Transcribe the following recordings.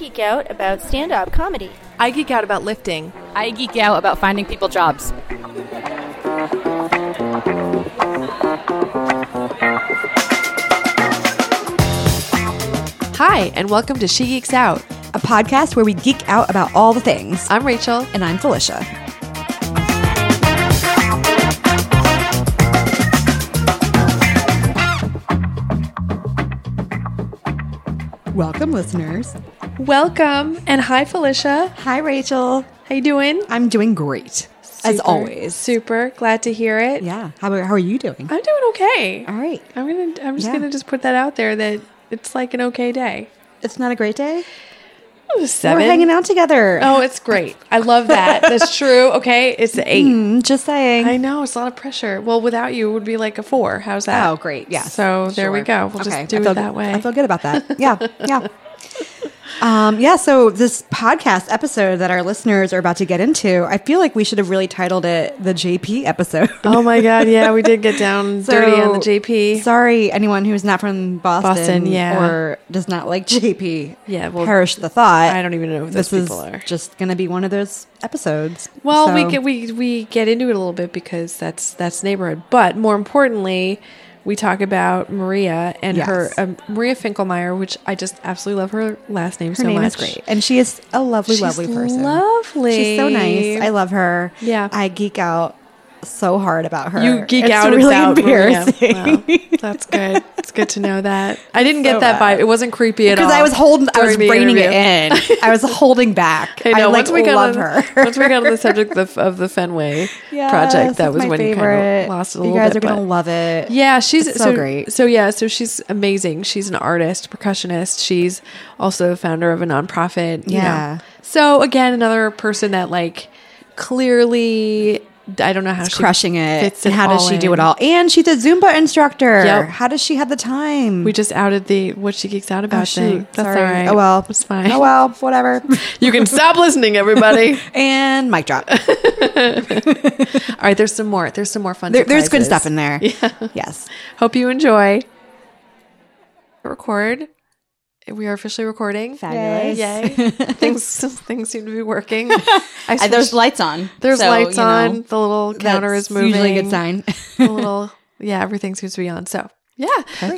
geek out about stand up comedy. I geek out about lifting. I geek out about finding people jobs. Hi, and welcome to She Geeks Out. a podcast where we geek out about all the things. I'm Rachel. And I'm Felicia. Welcome, listeners. Welcome, and hi, Felicia. Hi, Rachel. How you doing? I'm doing great, as always. Super glad to hear it. Yeah. How, are- how are you doing? I'm doing okay. All right. I'm gonna. I'm just Yeah. gonna just put that out there that it's like an okay day. It's not a great day. Seven. We're hanging out together. Oh, it's great. I love that. That's true. Okay, it's an eight. Mm, just saying. I know it's a lot of pressure. Well, without you, it would be like a four. How's that? Oh, great. Yeah. So there we go. We'll Okay. just do it that good- way. I feel good about that. Yeah. Yeah. Um, yeah, so this podcast episode that our listeners are about to get into, I feel like we should have really titled it the JP episode. oh my god, yeah, we did get down dirty on the JP. Sorry, anyone who's not from Boston, Boston, yeah. or does not like JP. Yeah, well, perish the thought. I don't even know who this those is people are. just going to be one of those episodes. Well, we get we we get into it a little bit because that's that's neighborhood. But more importantly, we talk about Maria and Yes. her um, Maria Finkelmeier, which I just absolutely love her last name her so name much. is great, and she is a lovely, She's lovely person. Lovely. She's so nice. I love her. Yeah. I geek out so hard about her. You geek It's out really about Maria. embarrassing. Wow. That's good. It's good to know that. I didn't So get that bad. vibe. It wasn't creepy at all. because I was holding, I was reining it in. I was holding back. I I, like once we got love on, her. once we got on the subject of, of the Fenway Yes, project, that was when you kind of lost a You little bit. You guys are gonna love it. Yeah, she's so so great. So yeah, so she's amazing. She's an artist, percussionist. She's also founder of a nonprofit. you know. Yeah. So again, another person that like clearly, I don't know how She's crushing it. And how does she do it all? And she's a Zumba instructor. Yep. How does she have the time? We just outed the what she geeks out about Oh, thing. That's Sorry. all right. Oh well. it's fine. Oh well. Whatever. You can stop listening, everybody. and mic drop. all right, there's some more. There's some more fun. There, there's good stuff in there. Yeah. Yes. Hope you enjoy. Record. We are officially recording. Fabulous. Yay! things things seem to be working. I Uh, there's lights on. there's so, lights you know. on. The little counter is moving. Usually a good sign. the little yeah, everything seems to be on. So yeah.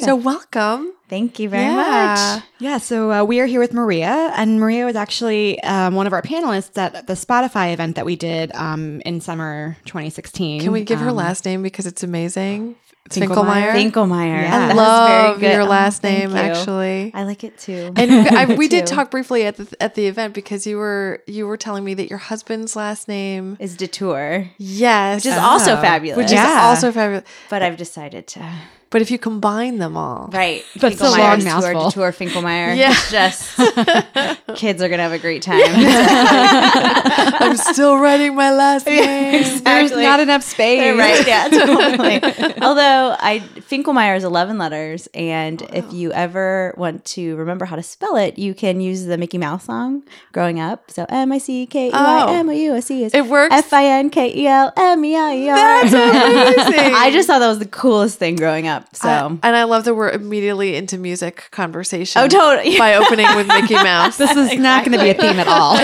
So welcome. Thank you very Yeah. much. Yeah, so uh, we are here with Maria, and Maria was actually um, one of our panelists at the Spotify event that we did um, in summer 2016. Can we give her Um, last name because it's amazing? It's Finkelmeier. Finkelmeier. Finkelmeier. Yeah. I love your Oh, last thank name. you. Actually, I like it too. And I, we did talk briefly at the at the event because you were you were telling me that your husband's last name, Is Detour, yes, which is also Oh. fabulous. which Yeah. is also fabulous. but I've decided to. But if you combine them all, Right. That's a long mouthful. Detour, Finkelmeier. Yeah. It's just kids are going to have a great time. I'm still writing my last name. There's not enough space. right. Yeah. Totally. Although I Finkelmeier is 11 letters, and if you ever want to remember how to spell it, you can use the Mickey Mouse song growing up. So M I C K E Y M O U S E is oh, It works? F I N K E L M E I E R. That's amazing. I just thought that was the coolest thing growing up. So. I- and I love that we're immediately into music conversation. Oh, totally. By opening with Mickey Mouse. This is not going to be a theme at all.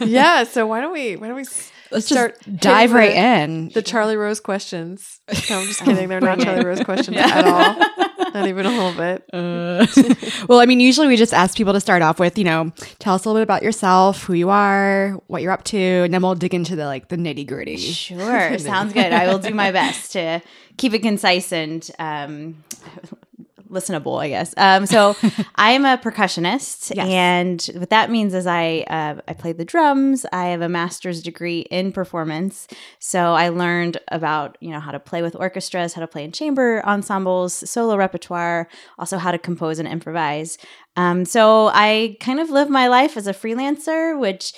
yeah. So why don't we why don't we s- Let's start just dive right the- in. The Charlie Rose questions. No, I'm just kidding. They're not Charlie Rose questions at all. Not even a little bit. well, I mean, usually we just ask people to start off with, you know, tell us a little bit about yourself, who you are, what you're up to, and then we'll dig into the like the nitty gritty. Sure, sounds good. I will do my best to keep it concise and um, listenable, I guess. Um, so I am a percussionist, Yes. and what that means is I uh, I play the drums. I have a master's degree in performance, so I learned about you know how to play with orchestras, how to play in chamber ensembles, solo repertoire, also how to compose and improvise. Um, so I kind of live my life as a freelancer, which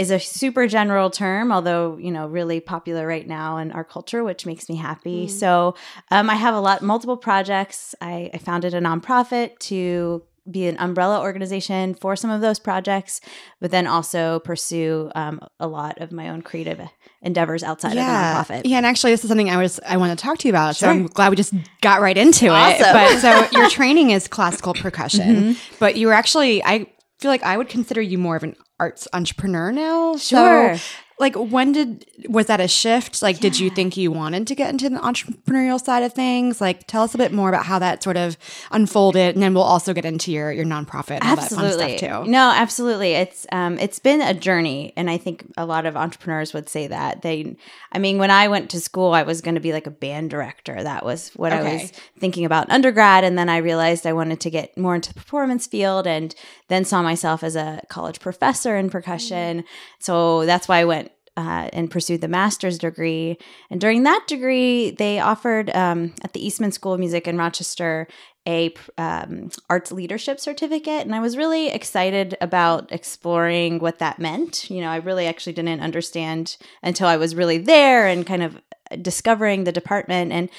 is a super general term, although you know really popular right now in our culture, which makes me happy. So um, I have a lot, multiple projects. I, I founded a nonprofit to be an umbrella organization for some of those projects, but then also pursue um, a lot of my own creative endeavors outside yeah. of the nonprofit. Yeah, and actually, this is something I was I want to talk to you about. So I'm glad we just got right into it. But so your training is classical percussion, but you were actually I feel like I would consider you more of an arts entrepreneur now. Sure. So, like when did was that a shift? Like, did you think you wanted to get into the entrepreneurial side of things? Like, tell us a bit more about how that sort of unfolded, and then we'll also get into your your nonprofit and all that fun absolutely. stuff too. no absolutely. It's um it's been a journey and i think a lot of entrepreneurs would say that. They i mean when i went to school i was going to be like a band director. That was what i was thinking about in undergrad and then i realized i wanted to get more into the performance field and then saw myself as a college professor in percussion. So that's why i went uh, and pursued the master's degree. And during that degree, they offered um, at the Eastman School of Music in Rochester a um, arts leadership certificate, and I was really excited about exploring what that meant. You know, I really actually didn't understand until I was really there and kind of discovering the department and.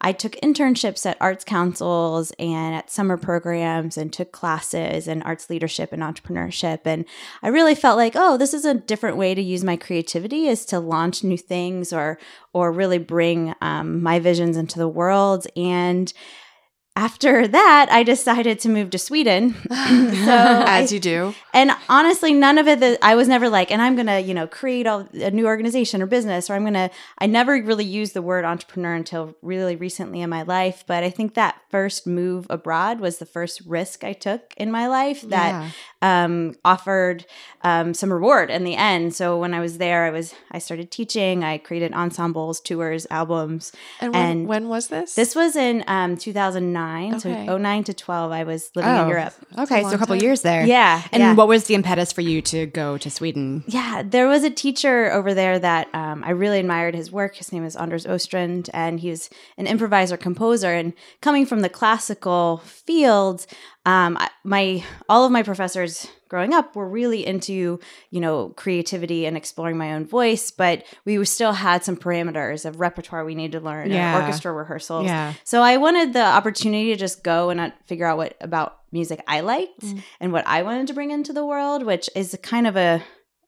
I took internships at arts councils and at summer programs and took classes in arts leadership and entrepreneurship. And I really felt like, oh, this is a different way to use my creativity is to launch new things or or really bring um, my visions into the world. And after that, I decided to move to Sweden. so As I- you do. and honestly, none of it that I was never like, and I'm gonna, you know, create all, a new organization or business, or I'm gonna. I never really used the word entrepreneur until really recently in my life. But I think that first move abroad was the first risk I took in my life that um, offered um, some reward in the end. So when I was there, I was I started teaching. I created ensembles, tours, albums. And when, And when was this? This was in um, 2009. Okay. So 09 to 12, I was living Oh, in Europe. Okay, so a couple years there. Yeah, And yeah. what was the impetus for you to go to Sweden? Yeah, there was a teacher over there that um, I really admired his work. His name is Anders Åstrand, and he was an improviser composer. And coming from the classical field, um, I- my all of my professors growing up were really into you know creativity and exploring my own voice, but we still had some parameters of repertoire we needed to learn, Yeah. and orchestra rehearsals. Yeah. So I wanted the opportunity to just go and uh, figure out what about music I liked and what I wanted to bring into the world, which is kind of a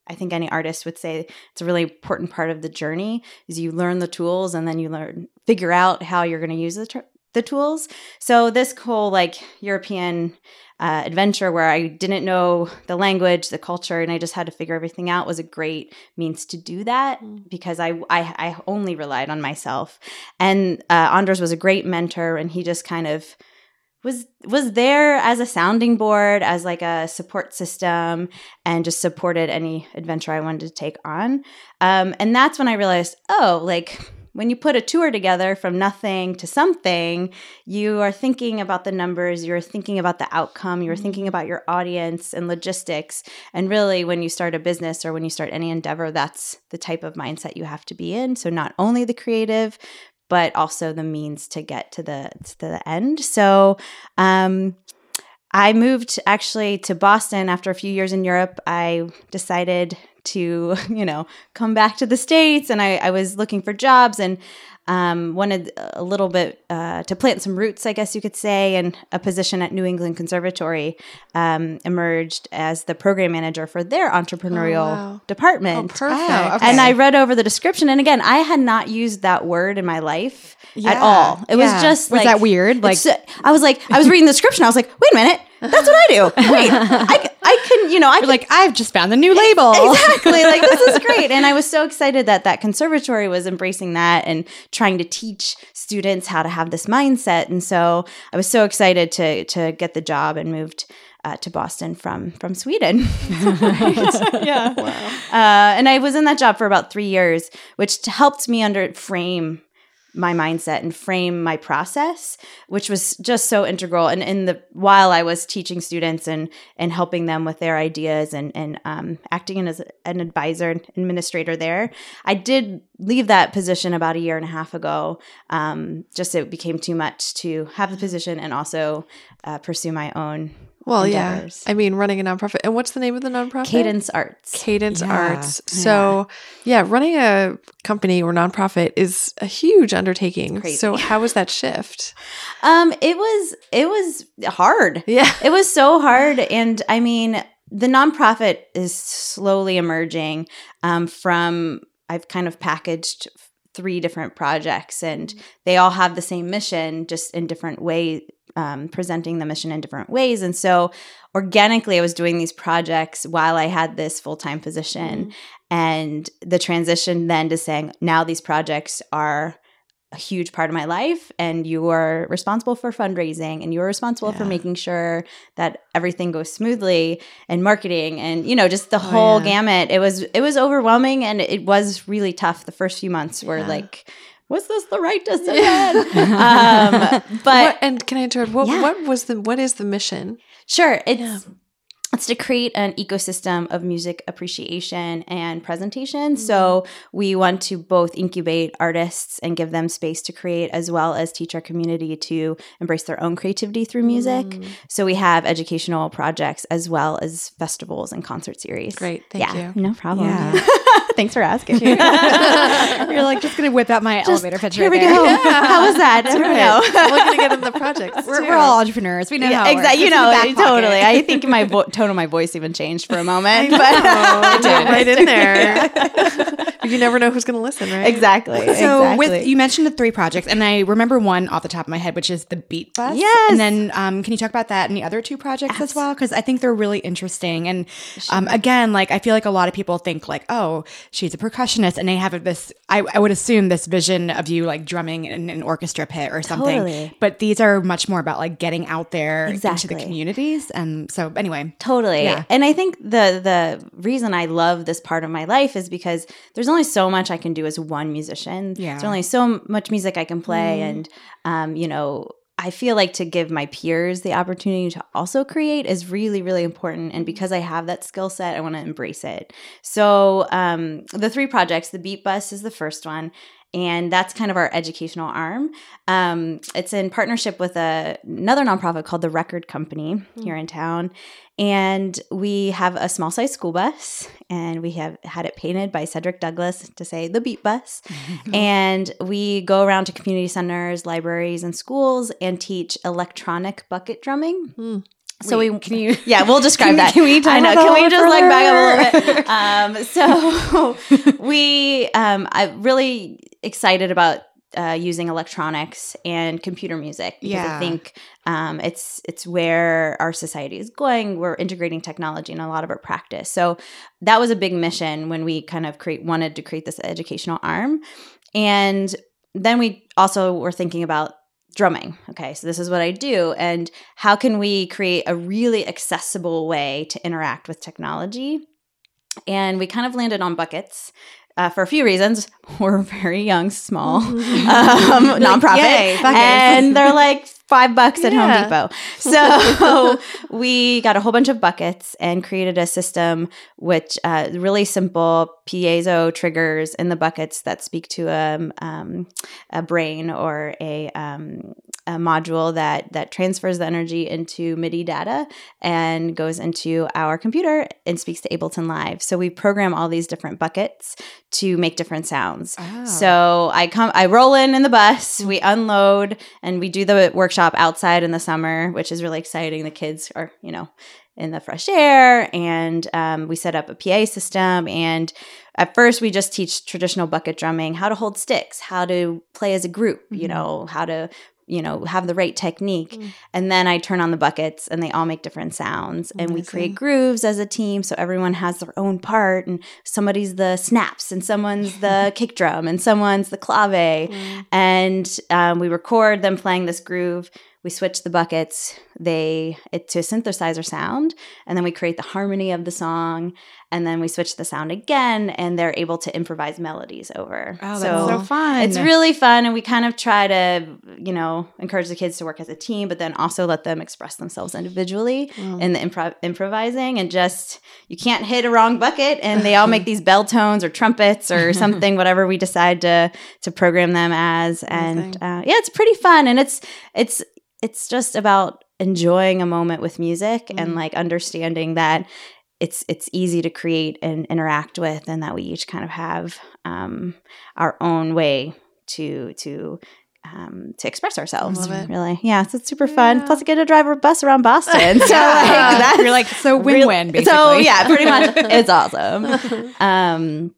I think any artist would say it's a really important part of the journey is you learn the tools and then you learn figure out how you're going to use the tr- the tools. So this whole like European uh, adventure where I didn't know the language, the culture, and I just had to figure everything out was a great means to do that because I, I I only relied on myself. And uh, Anders was a great mentor, and he just kind of was was there as a sounding board as like a support system and just supported any adventure i wanted to take on um, and that's when i realized oh like when you put a tour together from nothing to something you are thinking about the numbers you're thinking about the outcome you're thinking about your audience and logistics and really when you start a business or when you start any endeavor that's the type of mindset you have to be in so not only the creative but also the means to get to the to the end. So um, I moved actually to Boston after a few years in Europe. I decided to, you know, come back to the States and I, I was looking for jobs and um, wanted a little bit uh, to plant some roots, I guess you could say, and a position at New England Conservatory um, emerged as the program manager for their entrepreneurial wow. Oh, department. perfect. Oh, okay. And I read over the description, and again, I had not used that word in my life at all. It yeah. was just Was like that weird? Like- it's- I was like, I was reading the description, I was like, wait a minute, that's what I do. Wait, I, I can, you know, I can like, I've just found the new label. exactly. Like this is great. And i was so excited that that conservatory was embracing that and trying to teach students how to have this mindset. And so i was so excited to to get the job and moved uh, to boston from from sweden. Yeah. Uh, and i was in that job for about three years which helped me under frame my mindset and frame my process which was just so integral. And in the while i was teaching students and and helping them with their ideas and and um, acting as an advisor and administrator there i did leave that position about a year and a half ago. Um, just it became too much to have the position and also uh, pursue my own Well, yeah. I mean, running a nonprofit. And what's the name of the nonprofit? Kadence Arts. Kadence Yeah. Arts. So, yeah. running a company or nonprofit is a huge undertaking. So, how was that shift? Um, it was it was hard. Yeah. It was so hard. And I mean, the nonprofit is slowly emerging um, from, I've kind of packaged three different projects and they all have the same mission, just in different ways, um, presenting the mission in different ways. And so organically, I was doing these projects while I had this full time position. And the transition then to saying, now these projects are a huge part of my life and you are responsible for fundraising and you're responsible for making sure that everything goes smoothly and marketing and you know just the whole yeah. gamut it was it was overwhelming and it was really tough the first few months were Yeah. like was this the right decision um but What, and can I interrupt? What, Yeah. what was the, what is the mission? Sure. It's Yeah. It's to create an ecosystem of music appreciation and presentation. Mm-hmm. So we want to both incubate artists and give them space to create as well as teach our community to embrace their own creativity through music. Mm. So we have educational projects as well as festivals and concert series. Great. Thank yeah, you. no problem. Yeah. Thanks for asking. You're like just gonna whip out my elevator pitch Here right we there. go. How was that? I don't know. Looking to get in the projects. We're, we're all entrepreneurs. We know how exactly. You It's in the know, totally. I think my vo- tone of my voice even changed for a moment, but it right in there. you never know who's going to listen, right? exactly. So exactly. with you mentioned the three projects, and I remember one off the top of my head, which is the Beat Bus. Yes. And then um, can you talk about that and the other two projects as well? Because I think they're really interesting. And um, again, like I feel like a lot of people think like, oh, she's a percussionist, and they have this. I, I would assume this vision of you like drumming in an orchestra pit or something. Totally. But these are much more about like getting out there into Exactly. the communities. And so anyway, Totally. Yeah. And I think the the reason I love this part of my life is because there's only so much I can do as one musician. Yeah. There's only so much music I can play and um, you know, I feel like to give my peers the opportunity to also create is really, really important. And because I have that skill set, I want to embrace it. So um, the three projects, the Beat Bus is the first one. And that's kind of our educational arm. Um, it's in partnership with a, another nonprofit called the Record Company here in town. And we have a small size school bus, and we have had it painted by Cedric Douglas to say the Beat Bus. and we go around to community centers, libraries, and schools and teach electronic bucket drumming. So we can you? yeah, we'll describe Can that. can we I know. Can we just like back up a little bit? Um, so we, um, I'm really excited about uh, using electronics and computer music because Yeah. I think um, it's it's where our society is going. We're integrating technology in a lot of our practice. So that was a big mission when we kind of create wanted to create this educational arm, and then we also were thinking about drumming. Okay, so this is what I do, and how can we create a really accessible way to interact with technology? And we kind of landed on buckets. Uh, for a few reasons, we're very young, small um, nonprofit, "Yay, and they're like five bucks at Yeah. Home Depot. So we got a whole bunch of buckets and created a system which uh, really simple piezo triggers in the buckets that speak to a, um, a brain or a, um, a module that that transfers the energy into MIDI data and goes into our computer and speaks to Ableton Live. So we program all these different buckets to make different sounds. Oh. So I come, I roll in in the bus, we unload, and we do the workshop outside in the summer, which is really exciting. The kids are, you know, in the fresh air, and um, we set up a PA system. And at first, we just teach traditional bucket drumming, how to hold sticks, how to play as a group, you know, how to you know have the right technique. And then i turn on the buckets and they all make different sounds. And we create grooves as a team so everyone has their own part. And somebody's the snaps and someone's the kick drum and someone's the clave. And um, we record them playing this groove we switch the buckets they it to a synthesizer sound and then we create the harmony of the song and then we switch the sound again and they're able to improvise melodies over. Oh, that's so fun. it's really fun and we kind of try to you know encourage the kids to work as a team but then also let them express themselves individually in the improv improvising and just you can't hit a wrong bucket and they all make these bell tones or trumpets or something whatever we decide to to program them as and uh, yeah it's pretty fun and it's it's it's just about enjoying a moment with music and like understanding that it's it's easy to create and interact with and that we each kind of have um, our own way to to um, to express ourselves. Really, yeah. So it's super fun. Plus, I get to drive a bus around Boston. So like that's You're like so win-win. Real- basically. So yeah, pretty much it's awesome. Um,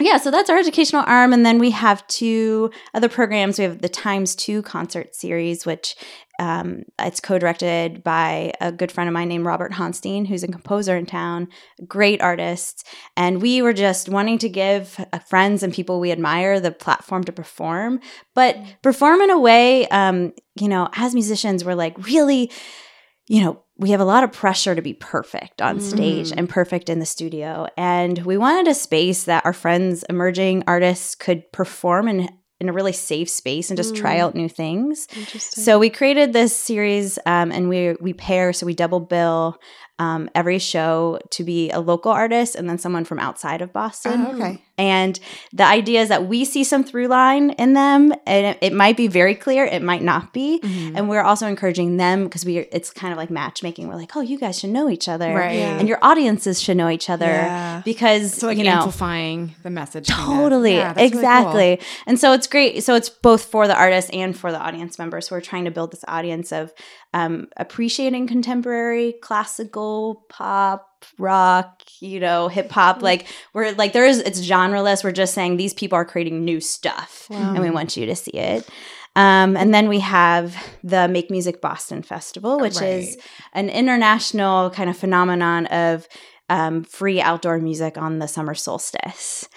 yeah, so that's our educational arm, and then we have two other programs. We have the Times Two concert series, which um, it's co-directed by a good friend of mine named Robert Honstein, who's a composer in town, great artist. And we were just wanting to give uh, friends and people we admire the platform to perform, but perform in a way, um, you know, as musicians, we're like really, you know, we have a lot of pressure to be perfect on stage and perfect in the studio. And we wanted a space that our friends, emerging artists, could perform in in a really safe space and just try out new things. So we created this series, um, and we we pair, so we double bill um, every show to be a local artist and then someone from outside of Boston. Oh, okay. And the idea is that we see some through line in them, and it, it might be very clear, it might not be. Mm-hmm. And we're also encouraging them because we it's kind of like matchmaking. We're like, oh, you guys should know each other, Right. Yeah. And your audiences should know each other Yeah. because So like you know amplifying the message. Totally. Yeah, that's really cool. exactly. And so it's great. So it's both for the artist and for the audience members. So we're trying to build this audience of um, appreciating contemporary, classical, pop, rock, you know, hip hop. Like we're like there is it's genreless. We're just saying these people are creating new stuff and we want you to see it. Um, and then we have the Make Music Boston Festival, which is an international kind of phenomenon of um, free outdoor music on the summer solstice,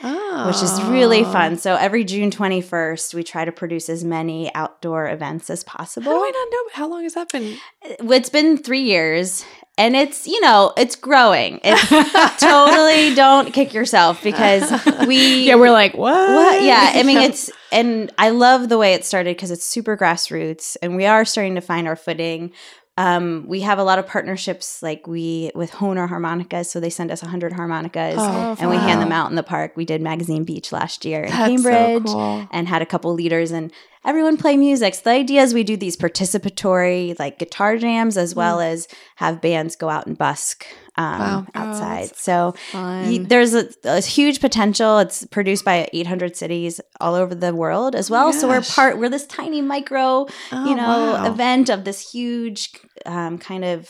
which is really fun. So every June 21st, we try to produce as many outdoor events as possible. How do I not know? How long has that been? It's been three years. And it's, you know, it's growing. It's totally don't kick yourself because we Yeah, we're like, what? what? Yeah, I mean, it's and I love the way it started because it's super grassroots, and we are starting to find our footing. Um, we have a lot of partnerships, like we with Hohner harmonicas, so they send us hundred harmonicas, Oh, and we hand them out in the park. We did Magazine Beach last year in That's so Cambridge, cool. and had a couple leaders and everyone play music. So the idea is we do these participatory like guitar jams as well as have bands go out and busk um, Wow. Oh, outside. so Fun. there's a, a huge potential. It's produced by 800 cities all over the world as well. so we're part. We're this tiny micro, Oh, you know, wow. event of this huge um, kind of.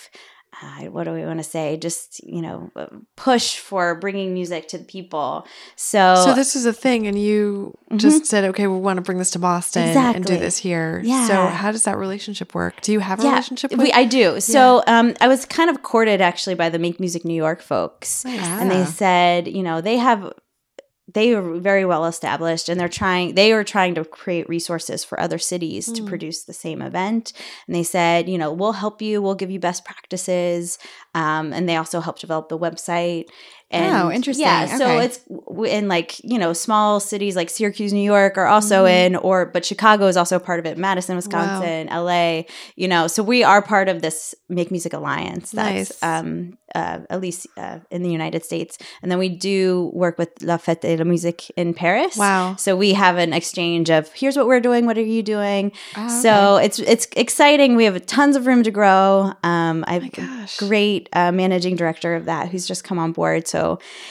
Uh, what do we want to say? Just you know, uh, push for bringing music to the people. So, So this is a thing, and you just said, "Okay, we want to bring this to Boston and do Mm-hmm. This here." Yeah. So how does that relationship work? Do you have a relationship? With we, I do. So um, I was kind of courted actually by the Make Music New York folks, and they said, you know, they have they are very well established and they're trying they are trying to create resources for other cities to produce the same event. And they said you know we'll help you. We'll give you best practices. Um, and they also help develop the website and Oh, interesting. yeah so it's in like you know small cities like syracuse new york are also Mm-hmm. in or but chicago is also part of it madison wisconsin la you know so we are part of this make music alliance that's Nice. um uh, at least uh, in the united states and then we do work with la fête de la musique in paris Wow. so we have an exchange of here's what we're doing what are you doing Oh, so it's it's exciting we have tons of room to grow um i have gosh. a great uh, managing director of that who's just come on board so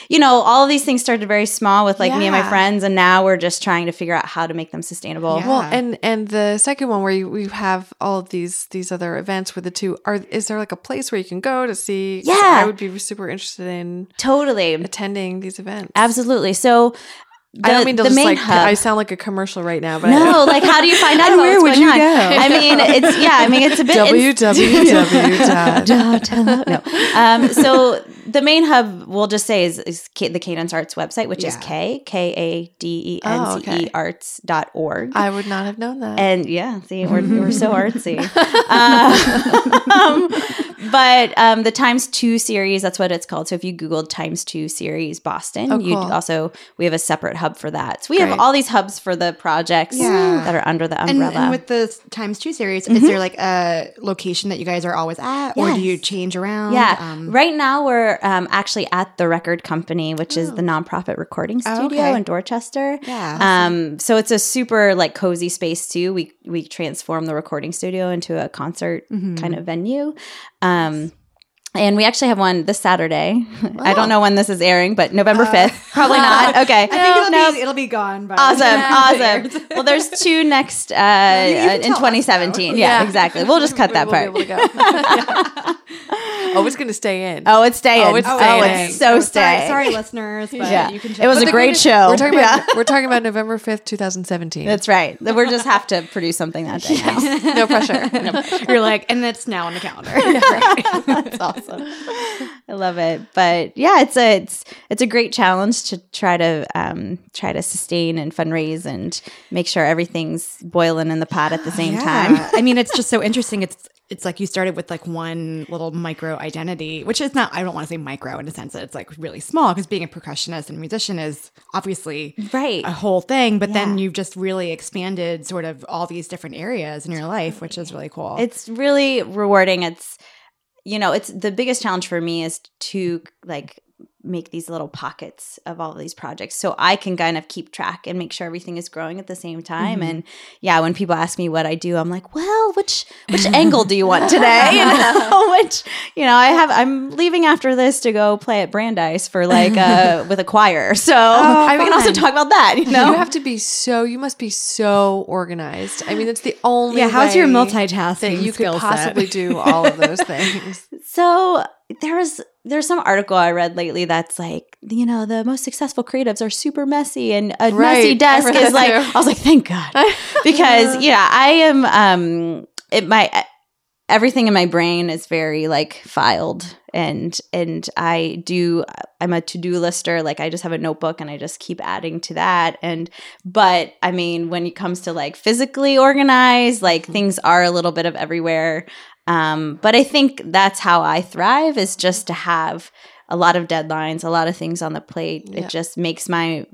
you know all of these things started very small with like me and my friends and now we're just trying to figure out how to make them sustainable Yeah. Well, and and the second one where you, we have all of these these other events with the two are is there like a place where you can go to see? Yeah. I would be super interested in totally attending these events. absolutely so I don't mean to the just like hub- I sound like a commercial right now, but no, like how do you find out about where what's would going you on? go? I mean, it's yeah. I mean, it's a bit www. no. Um, so the main hub we'll just say is, is K- the Kadence Arts website, which is Yeah. K K A D E N Oh, C. E Arts dot org. I would not have known that. And yeah, see, we're, we're so artsy. um, but um, the times two series that's what it's called so if you googled times two series boston Oh, you cool. also we have a separate hub for that so we Great. have all these hubs for the projects Yeah. that are under the umbrella and with the times two series, is there like a location that you guys are always at, or do you change around? yeah. Um, right now we're um, actually at the record company, which is the nonprofit recording Oh, studio okay. in Dorchester. Yeah. Um, so it's a super like cozy space too. We we transform the recording studio into a concert Mm-hmm. kind of venue. Um, um, and we actually have one this Saturday. I don't know when this is airing, but November fifth. Probably not. Okay. I think it'll, be, it'll be gone. By Awesome, awesome. Well, there's two next uh, can in 2017. Yeah, Yeah. exactly. We'll just cut that We'll part. be able to go. oh, it's gonna stay in. Oh, it's staying. Oh, it's oh, staying. it's so Oh, staying. Sorry, sorry, listeners. But Yeah. you can. It was But a great good- show. We're talking Yeah. about we're talking about November fifth, two thousand seventeen. That's right. We just have to produce something that day now. no pressure. You're like, and it's now on the calendar. That's awesome. I love it. But yeah, it's a it's it's a great challenge to try to um try to sustain and fundraise and make sure everything's boiling in the pot at the same time. I mean, it's just so interesting. It's it's like you started with like one little micro identity, which is not. I don't want to say micro in the sense that it's like really small because being a percussionist and musician is obviously Right. a whole thing. But then you've just really expanded sort of all these different areas in your life, which is really cool. It's really rewarding. It's you know, it's the biggest challenge for me is to like make these little pockets of all of these projects so I can kind of keep track and make sure everything is growing at the same time. And yeah, when people ask me what I do, I'm like, well, which which angle do you want today? You know, which you know, I have I'm leaving after this to go play at Brandeis for like uh with a choir. So I we can also talk about that, you know. You have to be so. You must be so organized. I mean, it's the only. yeah. How's your multitasking that you could skill set? possibly do all of those things? So there's there's some article I read lately that's like, you know, the most successful creatives are super messy and a messy desk is like too. I was like, thank God. because yeah, I am um it my everything in my brain is very like filed and and I do I'm a to-do lister like I just have a notebook and I just keep adding to that and but I mean when it comes to like physically organized like things are a little bit of everywhere um but I think that's how I thrive is just to have a lot of deadlines a lot of things on the plate Yeah. it just makes my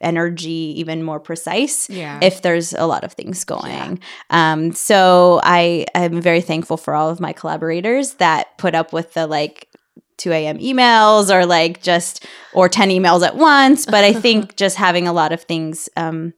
energy even more precise Yeah. if there's a lot of things going. Um, so I am very thankful for all of my collaborators that put up with the like 2 a.m. emails or like just or 10 emails at once. But I think just having a lot of things um,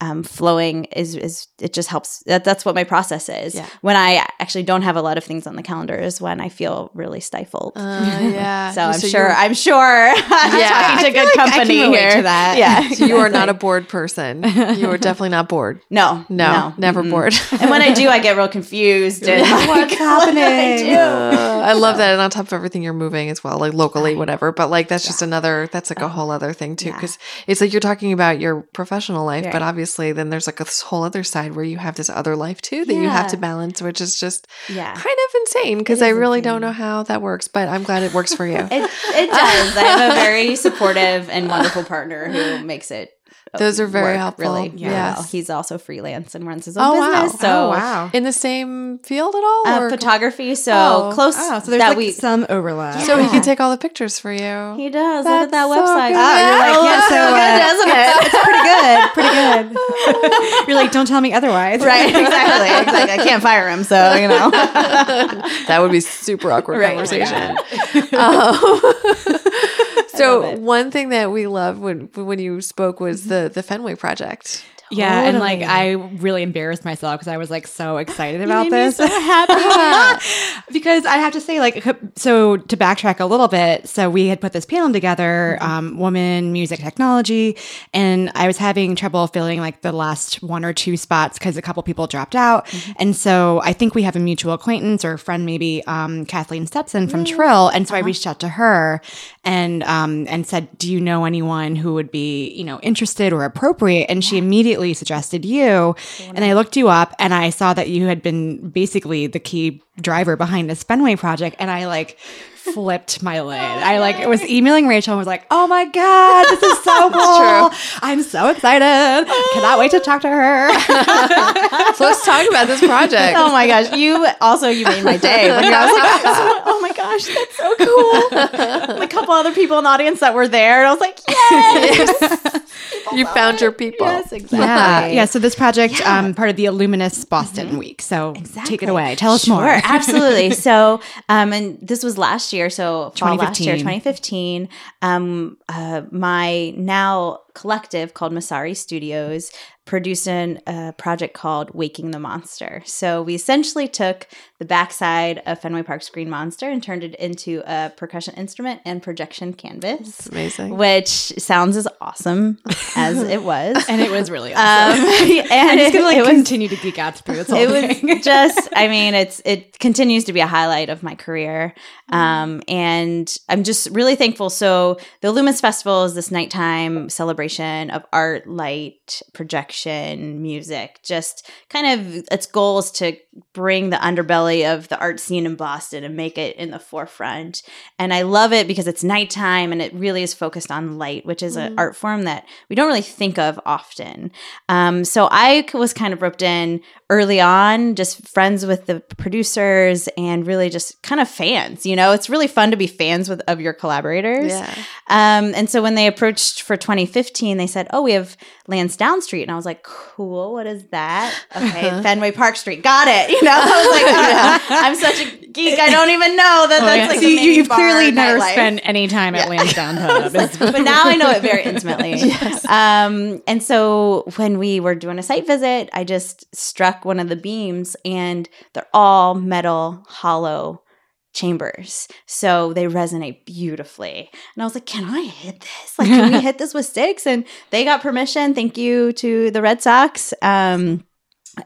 um, flowing is is it just helps. That, that's what my process is. Yeah. When I actually don't have a lot of things on the calendar is when I feel really stifled. Uh, yeah. so I'm So sure I'm sure I'm Yeah. talking to good like company here. to that. Yeah. So you are not a bored person. You are definitely not bored. No, No, never Mm-mm. bored. and when I do, I get real confused. And like, What's happening? Uh, I love that, and on top of everything, you're moving as well, like locally, whatever. But like that's just another. That's like a whole other thing too, Yeah. because it's like you're talking about your professional life, but Right. Obviously, then there's like this whole other side where you have this other life too that you have to balance, which is just Yeah. kind of insane. Because I really don't know how that works, but I'm glad it works for you. It, it does. I have a very supportive and wonderful partner who makes it. Those are very work helpful. Really, Yes. well. He's also freelance and runs his own Oh, wow. So, oh wow. In the same field at all, uh, photography. So Oh. close Oh, so there's that like we. some overlap. so he can take all the pictures for you. he does. Look at that That's so website. good. Oh, you're like, Oh, yeah, so, so uh, good, doesn't it? It's pretty good. Pretty good. You're like, don't tell me otherwise. right. Exactly. Exactly. I can't fire him. So you know. that would be super awkward Right. conversation. love Um, so one thing that we love when when you spoke was mm-hmm. the the Fenway project. Yeah, and like I really embarrassed myself because I was like so excited about this. so happy. Because I have to say, like, so to backtrack a little bit, so we had put this panel together, um, woman, music, technology, and I was having trouble filling like the last one or two spots because a couple people dropped out, and so I think we have a mutual acquaintance or friend, maybe um, Kathleen Stetson from Trill, and so I reached out to her and um, and said, "Do you know anyone who would be you know interested or appropriate?" And she immediately immediately suggested you. And I looked you up and I saw that you had been basically the key driver behind this Fenway project. And I like flipped my lid. I like was emailing Rachel and was like, "Oh my god, this is so cool! I'm so excited! Cannot wait to talk to her." So let's talk about this project. Oh my gosh, you also you made my day when I was like, oh my gosh, that's so cool. a couple other people in the audience that were there, and I was like, yes, you found your people. yes, exactly. yeah, yeah. So this project, um, part of the Illuminus Boston Week. So take it away. Tell us Sure, more. absolutely. So, um, and this was last year, so fall last year, 2015. 2015. Um, uh, my now collective called Masary Studios produced an, a project called Waking the Monster. So we essentially took the backside of Fenway Park's Green Monster and turned it into a percussion instrument and projection canvas, Amazing. which sounds as awesome as it was. and it was really awesome. Um, and I'm just gonna like it was continue to geek out through this whole it thing. was just i mean it's it continues to be a highlight of my career um, and i'm just really thankful so the lumis festival is this nighttime celebration of art light projection music just kind of its goal is to bring the underbelly of the art scene in boston and make it in the forefront and i love it because it's nighttime and it really is focused on light which is an art form that we don't really think of often um, so I was kind of roped in early on, just friends with the producers and really just kind of fans. You know, it's really fun to be fans with of your collaborators. Yeah. Um, and so when they approached for 2015, they said, "Oh, we have Lansdowne Street," and I was like, "Cool, what is that?" Okay, Fenway Park Street, got it. You know, I was like, "Oh, I'm such a geek, I don't even know that that's like so you, you've bar clearly never nightlife." spent any time at Lansdowne Hub. It's- but now I know it very intimately. Um, and so when we were doing a site visit, I just struck one of the beams, and they're all metal, hollow chambers. So they resonate beautifully. And I was like, can I hit this? Like, can we hit this with sticks? And they got permission. Thank you to the Red Sox. Um,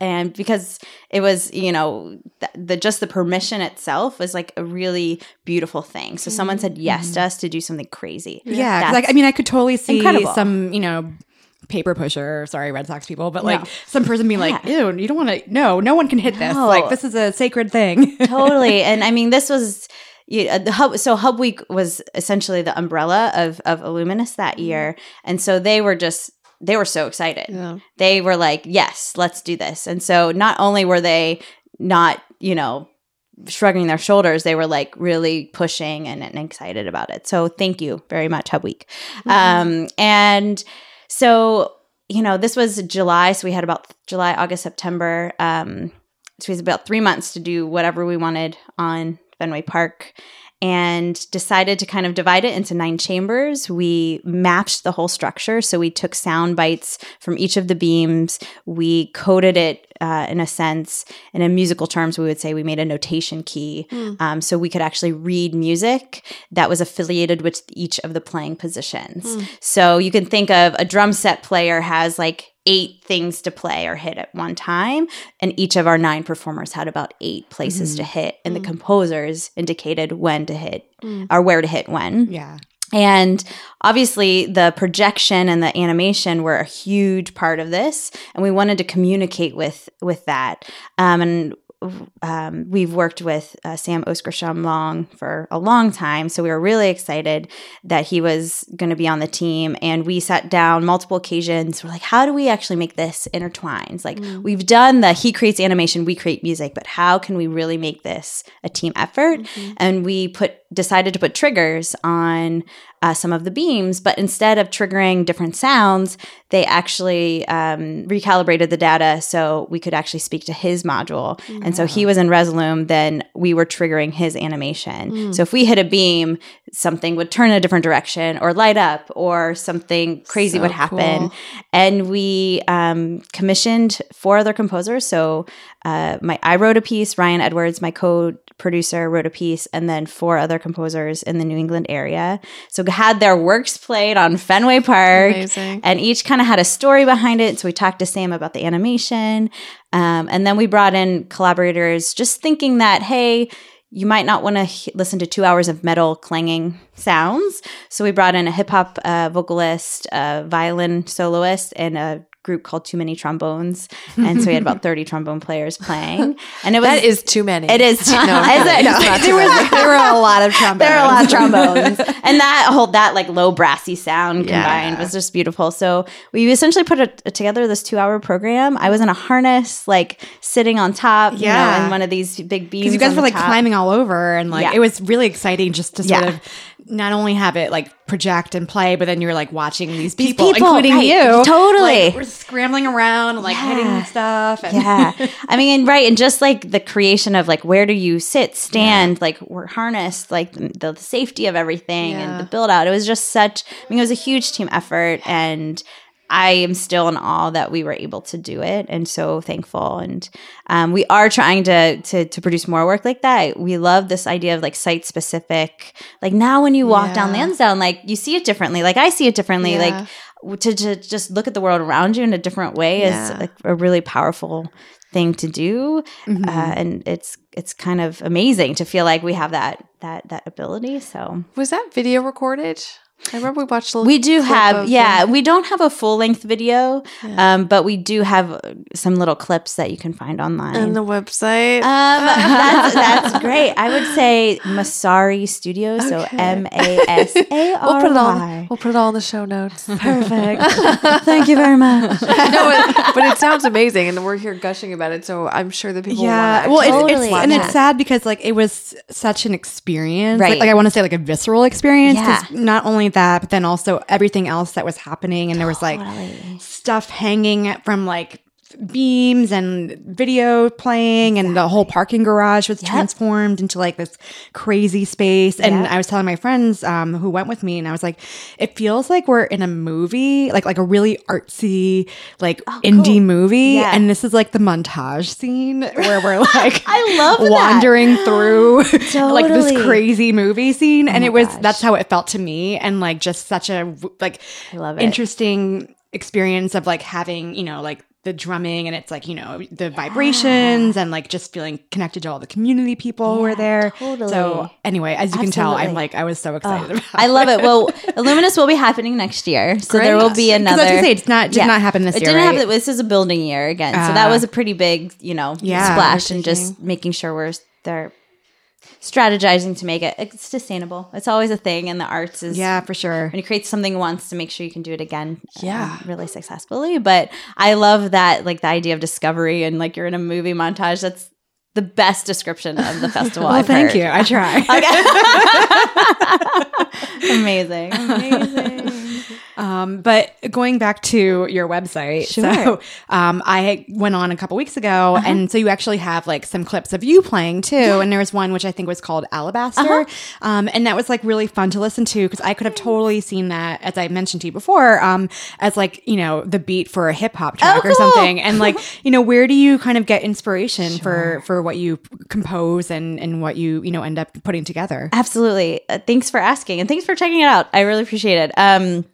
and because it was you know th- the just the permission itself was like a really beautiful thing so someone said yes to us to do something crazy Yeah, like I mean, I could totally see incredible. some, you know, paper pusher. Sorry, Red Sox people, but like No. some person being like, "Ew, you don't want to." No, no one can hit this. Like this is a sacred thing. totally and i mean this was you, uh, the hub so hub week was essentially the umbrella of of illuminus that year and so they were just they were so excited Yeah. they were like yes let's do this and so not only were they not you know shrugging their shoulders they were like really pushing and, and excited about it so thank you very much hub week um and so you know this was july so we had about july august september um so we had about three months to do whatever we wanted on fenway park and decided to kind of divide it into nine chambers. We mapped the whole structure. So we took sound bites from each of the beams. We coded it uh, in a sense. And in musical terms, we would say we made a notation key. Hmm. Um, so we could actually read music that was affiliated with each of the playing positions. Hmm. So you can think of a drum set player has like eight things to play or hit at one time. And each of our nine performers had about eight places mm-hmm. to hit. And the hmm. composers indicated when to hit or where to hit when. yeah, And obviously, the projection and the animation were a huge part of this, and we wanted to communicate with with that. Um, and um, we've worked with uh, Sam Okerstrom-Lang for a long time, so we were really excited that he was going to be on the team. And we sat down multiple occasions. We're like, how do we actually make this intertwines? Like we've done the he creates animation, we create music, but how can we really make this a team effort? And we put decided to put triggers on uh, some of the beams, but instead of triggering different sounds, they actually um, recalibrated the data so we could actually speak to his module. And so he was in Resolume, then we were triggering his animation. So if we hit a beam, something would turn a different direction or light up or something crazy So would happen. cool. And we um, commissioned four other composers. So uh, my I wrote a piece, Ryan Edwards, my co producer, wrote a piece, and then four other composers in the New England area. So had their works played on Fenway Park. Amazing. And each kind of had a story behind it. So we talked to Sam about the animation. Um, and then we brought in collaborators just thinking that, hey, you might not want to h- listen to two hours of metal clanging sounds. So we brought in a hip hop uh, vocalist, a violin soloist, and a group called Too Many Trombones, and so we had about thirty trombone players playing, and it was That is too many. it is too, No, is it? it's there, was, there were a lot of trombones. there are a lot of trombones and that whole that like low brassy sound Yeah. combined was just beautiful so we essentially put it together this two hour program i was in a harness like sitting on top you know Yeah. in one of these big beams because you guys were like top. climbing all over and like Yeah. it was really exciting just to sort Yeah. of not only have it like project and play but then you're like watching these These people, people, including right. you Totally. like, we're scrambling around like hitting stuff and yeah i mean right and just like the creation of like where do you sit stand like we're harnessed like the, the safety of everything Yeah. and the build out it was just such i mean it was a huge team effort and I am still in awe that we were able to do it, and so thankful. And um, we are trying to, to to produce more work like that. We love this idea of like site specific. Like now, when you walk down Lansdowne, like you see it differently. Like I see it differently. Yeah. Like to, to just look at the world around you in a different way Yeah. is like a really powerful thing to do Mm-hmm. uh, and it's it's kind of amazing to feel like we have that that that ability so Was that video recorded? I remember we watched a little we do clip have of yeah the- we don't have a full length video Yeah. um but we do have some little clips that you can find online and the website. um, that's, that's great. I would say Masary Studios, so Okay. M A S A we'll put it all. We'll put it all in the show notes. Perfect. Thank you very much. no, but, but it sounds amazing, and we're here gushing about it. So I'm sure that people. yeah will well it's, Totally. it's and Yeah. it's sad because like it was such an experience Right. like, like i want to say like a visceral experience 'cause Yeah. not only that but then also everything else that was happening and there was like stuff hanging from like beams and video playing and the whole parking garage was transformed into like this crazy space and Yep. i was telling my friends um, who went with me and i was like it feels like we're in a movie like like a really artsy like indie movie Oh, Yeah. and this is like the montage scene where we're like I love that. wandering through like this crazy movie scene and it was gosh. that's how it felt to me and like just such a like I love it. interesting experience of like having you know like the drumming and it's like you know the vibrations and like just feeling connected to all the community people who were there totally. so anyway as you can tell i'm like i was so excited about I love it. Well, Illuminus will be happening next year, so there will be Because I was another. say, it's not- did not happen this year. it year, didn't right? happen. This is a building year again, so that Ah. was a pretty big, you know, Yeah. splash, and just making sure we're there, strategizing to make it it's sustainable. It's always a thing in the arts. Is yeah for sure when you create something once to make sure you can do it again Yeah. um, really successfully but i love that like the idea of discovery and like you're in a movie montage that's the best description of the festival well I've thank heard. you i try amazing amazing Um, but going back to your website, Sure. Uh-huh. so um, I went on a couple weeks ago, and so you actually have like some clips of you playing too. And there was one which I think was called Alabaster, Uh-huh. um, and that was like really fun to listen to because I could have totally seen that, as I mentioned to you before, um, as like you know the beat for a hip hop track or Oh, cool. something. And like you know, where do you kind of get inspiration for for what you compose and and what you you know end up putting together? Absolutely. Uh, thanks for asking and thanks for checking it out. I really appreciate it. Um,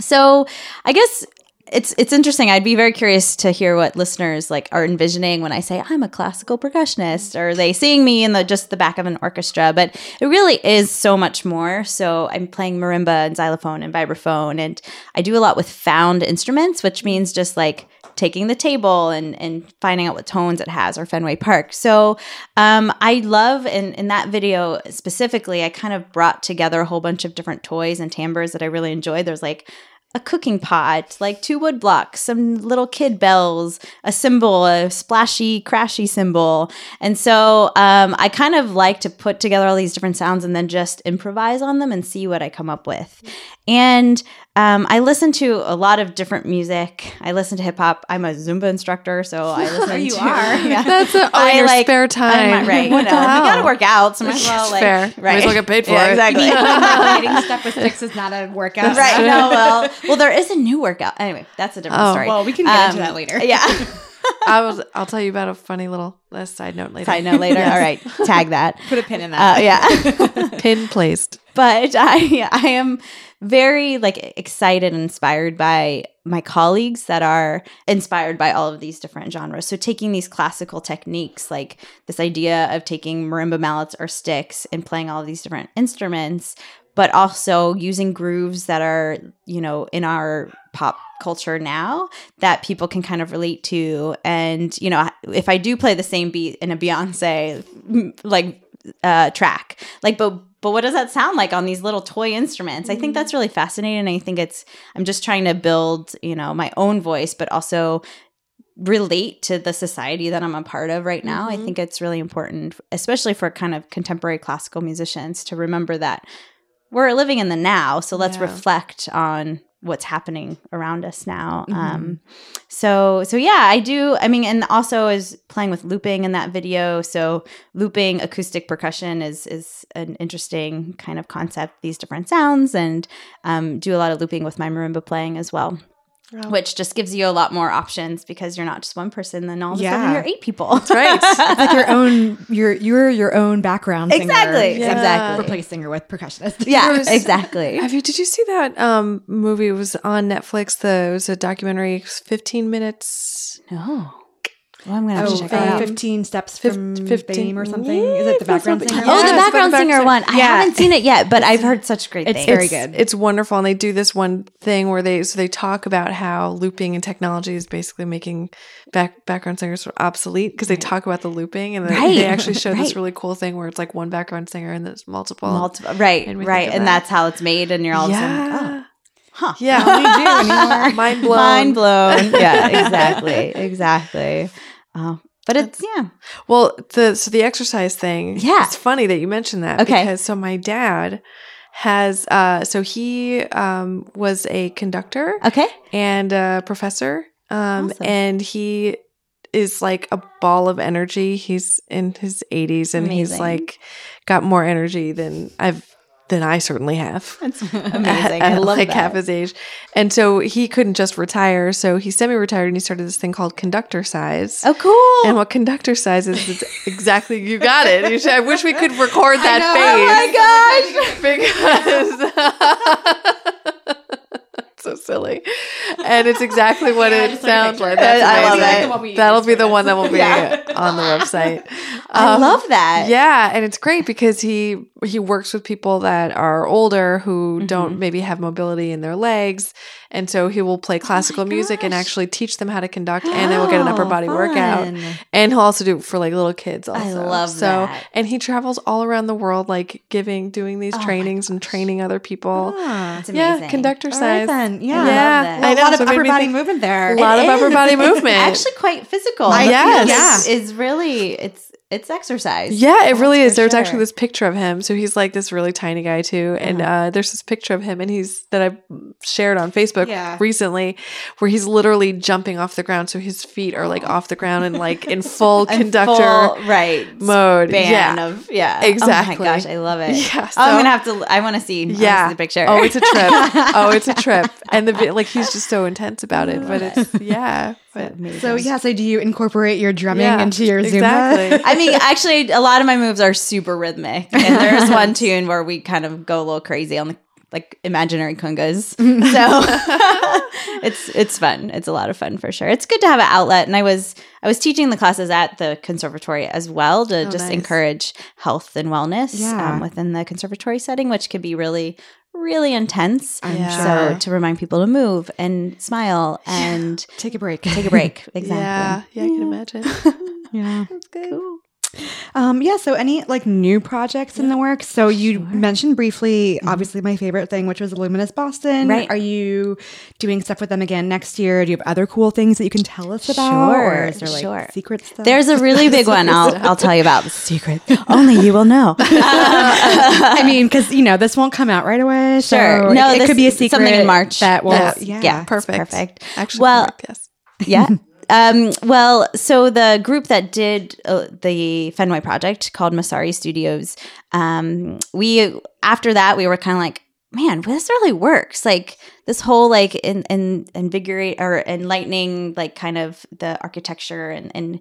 so I guess it's it's interesting. I'd be very curious to hear what listeners like are envisioning when I say I'm a classical percussionist. Or are they seeing me in the just the back of an orchestra? But it really is so much more. So I'm playing marimba and xylophone and vibraphone, and I do a lot with found instruments, which means just like taking the table and and finding out what tones it has or Fenway Park. So um, I love in in that video specifically, I kind of brought together a whole bunch of different toys and timbres that I really enjoyed. There's like a cooking pot, like two wood blocks, some little kid bells, a cymbal, a splashy, crashy cymbal. And so um, I kind of like to put together all these different sounds and then just improvise on them and see what I come up with. And um, I listen to a lot of different music. I listen to hip hop. I'm a Zumba instructor, so I listen You to. are. Yeah. That's a, oh, in your spare time. I'm not- right. You know, the hell? gotta work out, so might as well like Fair. right. Might as well get paid for Yeah, it. Exactly. Hitting stuff with sticks is not a workout. right. No, well, well, there is a new workout. Anyway, that's a different Oh, story. well, we can get into Um, that later. Yeah. I was. I'll tell you about a funny little uh, side note later. Side note later. All right, tag that. Put a pin in that. Uh, yeah. Pin placed. but I I am very like excited and inspired by my colleagues that are inspired by all of these different genres. So taking these classical techniques like this idea of taking marimba mallets or sticks and playing all of these different instruments but also using grooves that are, you know, in our pop culture now that people can kind of relate to. And, you know, if I do play the same beat in a Beyonce like uh track, like but but what does that sound like on these little toy instruments? I think that's really fascinating. I think it's I'm just trying to build, you know, my own voice, but also relate to the society that I'm a part of right now. Mm-hmm. I think it's really important, especially for kind of contemporary classical musicians, to remember that we're living in the now. So let's Yeah. reflect on what's happening around us now. Mm-hmm. Um, so so yeah, I do. I mean, and also is playing with looping in that video. So looping acoustic percussion is is an interesting kind of concept. These different sounds and um, do a lot of looping with my marimba playing as well. Which just gives you a lot more options because you're not just one person. Then all of a sudden you're eight people. Right. It's like your own, you're you're your own background singer. Exactly, Yeah. exactly. Replace singer with percussionist. yeah, was- exactly. Have you? Did you see that um movie? It was on Netflix. The it was a documentary, fifteen minutes. No. Well, I'm gonna have Oh, to check uh, out. 15 steps from 15 fame or something. Yeah, Is it the background what- singer? Yeah, oh, the background the singer background one. I Yeah. haven't seen it yet, but I've heard such great It's things. very good. It's wonderful, and they do this one thing where they so they talk about how looping and technology is basically making back background singers sort of obsolete because they talk about the looping, and they, Right. they actually show this really cool thing where it's like one background singer and there's multiple. Multiple, right, And right, and that. that's how it's made, and you're all of a sudden, yeah, oh, huh, yeah, Don't anymore. mind blown. mind blown. yeah, exactly, exactly. Oh, but it's yeah, Well, the so the exercise thing. Yeah. it's funny that you mentioned that. Okay. because so my dad has uh so he um was a conductor okay, and a professor um Awesome. and he is like a ball of energy. He's in his 80s and he's like got more energy than I've than I certainly have. that's at- amazing. I at, love like that. half his age. And so he couldn't just retire. So he semi-retired and he started this thing called Conductorcise. oh, cool. And what Conductorcise is, is exactly you got it. You should, I wish we could record that oh face. because so silly, and it's exactly what it sounds like. That's I love it. The one we That'll be the one that will be Yeah. on the website. I Um, love that. yeah, and it's great because he he works with people that are older who Mm-hmm. don't maybe have mobility in their legs, and so he will play oh classical music and Oh actually teach them how to conduct, and they will get an upper Oh, body workout. And he'll also do it for like little kids. Also, I love so, that. And he travels all around the world, like giving, doing these Oh trainings and training other people. It's Yeah, conductor right size. then. Yeah. I love Yeah. Well, a lot of so made upper body think- movement there. A lot It of upper body movement. Actually, quite physical. Like, Yes. yeah, is really it's it's exercise. Yeah, it really That's is. There's sure. actually this picture of him. So he's like this really tiny guy too, and Uh-huh. uh, there's this picture of him, and he's that I shared on Facebook Yeah. recently, where he's literally jumping off the ground. So his feet are like off the ground and like in full conductor full, right mode. yeah, of yeah Exactly. Oh my gosh, I love it. Yeah, oh, I'm gonna have to. I want to see. Yeah. see the picture. Oh, it's a trip. oh, it's a trip. And the like he's just so intense about it. But it's yeah. But. So yeah, so do you incorporate your drumming Yeah, into your Zumba? exactly. I mean, actually, a lot of my moves are super rhythmic, and there's one tune where we kind of go a little crazy on the like imaginary congas. So it's it's fun. It's a lot of fun for sure. It's good to have an outlet, and I was I was teaching the classes at the conservatory as well to Oh, just nice. encourage health and wellness Yeah. um, within the conservatory setting, which could be really really intense. Yeah. So to remind people to move and smile and Take a break. take a break. Exactly. yeah, yeah, I can imagine. yeah. That's good. Cool. Um, yeah. So, any like new projects in the works? So, you mentioned briefly, obviously, my favorite thing, which was Luminous Boston. Right. Are you doing stuff with them again next year? Do you have other cool things that you can tell us about? Sure, Or is there like sure. secret stuff? There's a really big one. I'll I'll tell you about the secret. Only you will know. I mean, because you know this won't come out right away. So Sure. it- No, it, this- could be a secret something in March. That will, yeah, yeah. Perfect. perfect. Actually, Well- yes. yeah. Um, well, so the group that did uh, the Fenway project called Masary Studios, um, we after that we were kind of like, man, this really works. Like this whole like in, in invigorate or enlightening like kind of the architecture and and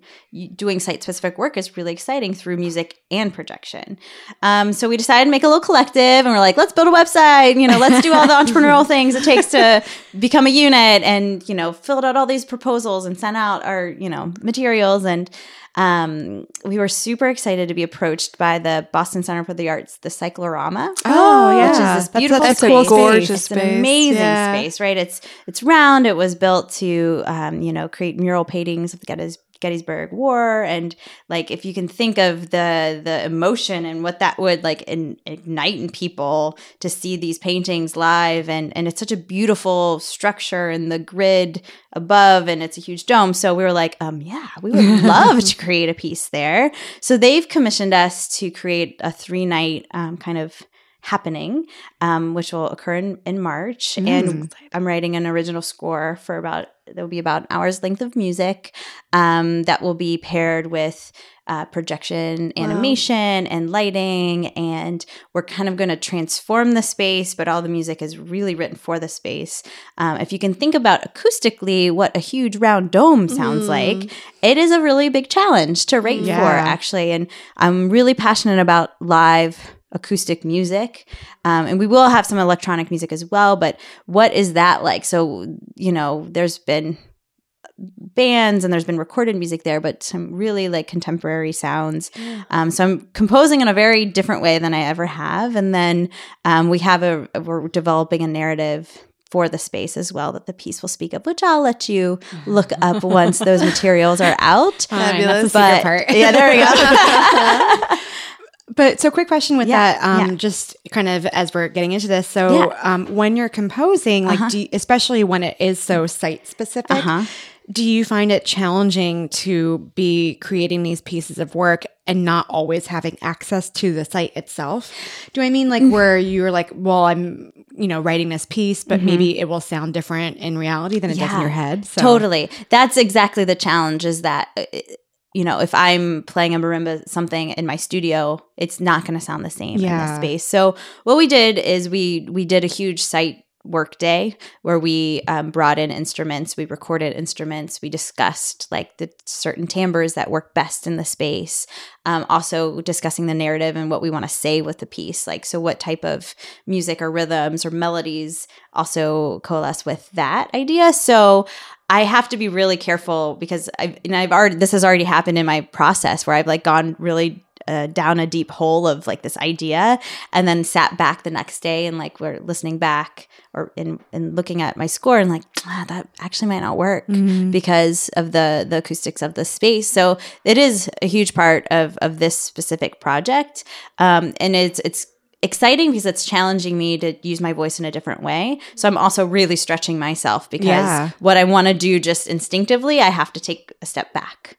doing site specific work is really exciting through music and projection. Um, so we decided to make a little collective, and we're like, let's build a website. You know, let's do all the entrepreneurial things it takes to become a unit, and you know, filled out all these proposals and sent out our you know materials and. Um, we were super excited to be approached by the Boston Center for the Arts, the Cyclorama. Oh, Which is yeah. this That's- beautiful that's a space. gorgeous it's space. an amazing Yeah. space, right? It's it's round. It was built to, um, you know, create mural paintings of the Gettys- Gettysburg War, and like if you can think of the the emotion and what that would like in, ignite in people to see these paintings live, and and it's such a beautiful structure and the grid above, and it's a huge dome. So we were like, um, yeah, we would love to create a piece there. So they've commissioned us to create a three night um, kind of happening, um, which will occur in, in March. And I'm writing an original score for about, there'll be about an hour's length of music um, that will be paired with uh, projection, animation, and lighting. And we're kind of going to transform the space, but all the music is really written for the space. Um, if you can think about acoustically what a huge round dome sounds like, it is a really big challenge to write Yeah. for, actually. And I'm really passionate about live acoustic music. Um, and we will have some electronic music as well. But what is that like? So, you know, there's been bands and there's been recorded music there, but some really like contemporary sounds. Um, so I'm composing in a very different way than I ever have. And then um, we have a, we're developing a narrative for the space as well that the piece will speak of, which I'll let you look up once those materials are out. Fabulous. That's the But part. yeah, there we go. But so, quick question with Yeah, that, um, yeah. just kind of as we're getting into this. So, Yeah. um, when you're composing, like, Uh-huh. do you, especially when it is so site specific, Uh-huh. do you find it challenging to be creating these pieces of work and not always having access to the site itself? Do I mean like Mm. where you're like, well, I'm, you know, writing this piece, but maybe it will sound different in reality than it does in Mm-hmm. Your head? So. Totally. That's exactly the challenge is that, uh, you know, if I'm playing a marimba something in my studio, it's not going to sound the same in Yeah. this space. So what we did is we we did a huge site work day where we um, brought in instruments we recorded instruments we discussed like the certain timbres that work best in the space um, also discussing the narrative and what we want to say with the piece like so what type of music or rhythms or melodies also coalesce with that idea so I have to be really careful because I've and I've already this has already happened in my process where I've like gone really uh, down a deep hole of like this idea and then sat back the next day and like we're listening back or in and looking at my score and like ah, that actually might not work because of the the acoustics of the space. So it is a huge part of of this specific project um and it's it's exciting because it's challenging me to use my voice in a different way so i'm also really stretching myself because Yeah. what i want to do just instinctively i have to take a step back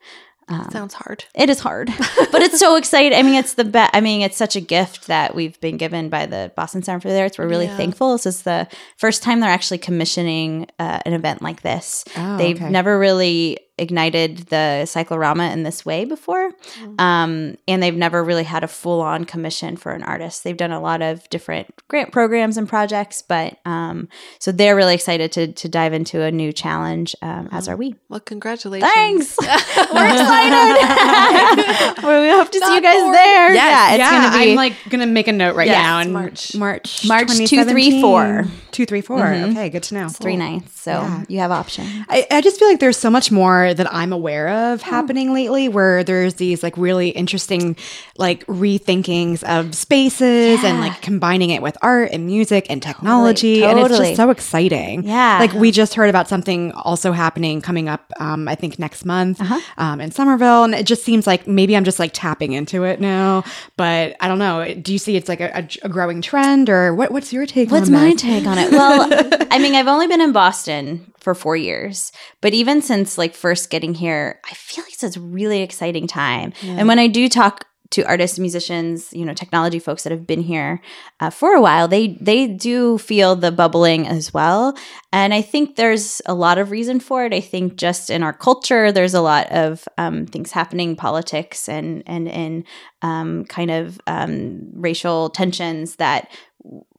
Sounds hard. it is hard, but it's so exciting. I mean, it's the best. I mean, it's such a gift that we've been given by the Boston Center for the Arts. We're really Yeah. thankful. This is the first time they're actually commissioning uh, an event like this. Oh, They've okay. never really ignited the cyclorama in this way before, um, and they've never really had a full on commission for an artist. They've done a lot of different grant programs and projects, but um, so they're really excited to to dive into a new challenge. Um, as are we. Well, congratulations. Thanks. We're excited. well, we hope to see you guys bored. there. Yes, yeah, it's yeah, gonna be I'm like gonna make a note right Yes, now. In March. March, March 2017. 234. Two, three, four. Okay, good to know. three nights, so Yeah. you have options. I, I just feel like there's so much more that I'm aware of happening lately where there's these like really interesting like rethinkings of spaces and like combining it with art and music and technology. And it's just so exciting. Yeah. Like we just heard about something also happening coming up, um, I think next month Uh-huh. um, in Somerville. And it just seems like maybe I'm just like tapping into it now. But I don't know. Do you see it's like a, a, growing trend or what, what's your take on it? What's my this? take on it? Well, I mean, I've only been in Boston for four years, but even since like first getting here, I feel like it's a really exciting time. And when I do talk to artists, musicians, you know, technology folks that have been here uh, for a while, they they do feel the bubbling as well. And I think there's a lot of reason for it. I think just in our culture, there's a lot of um, things happening, politics and and and um, kind of um, racial tensions that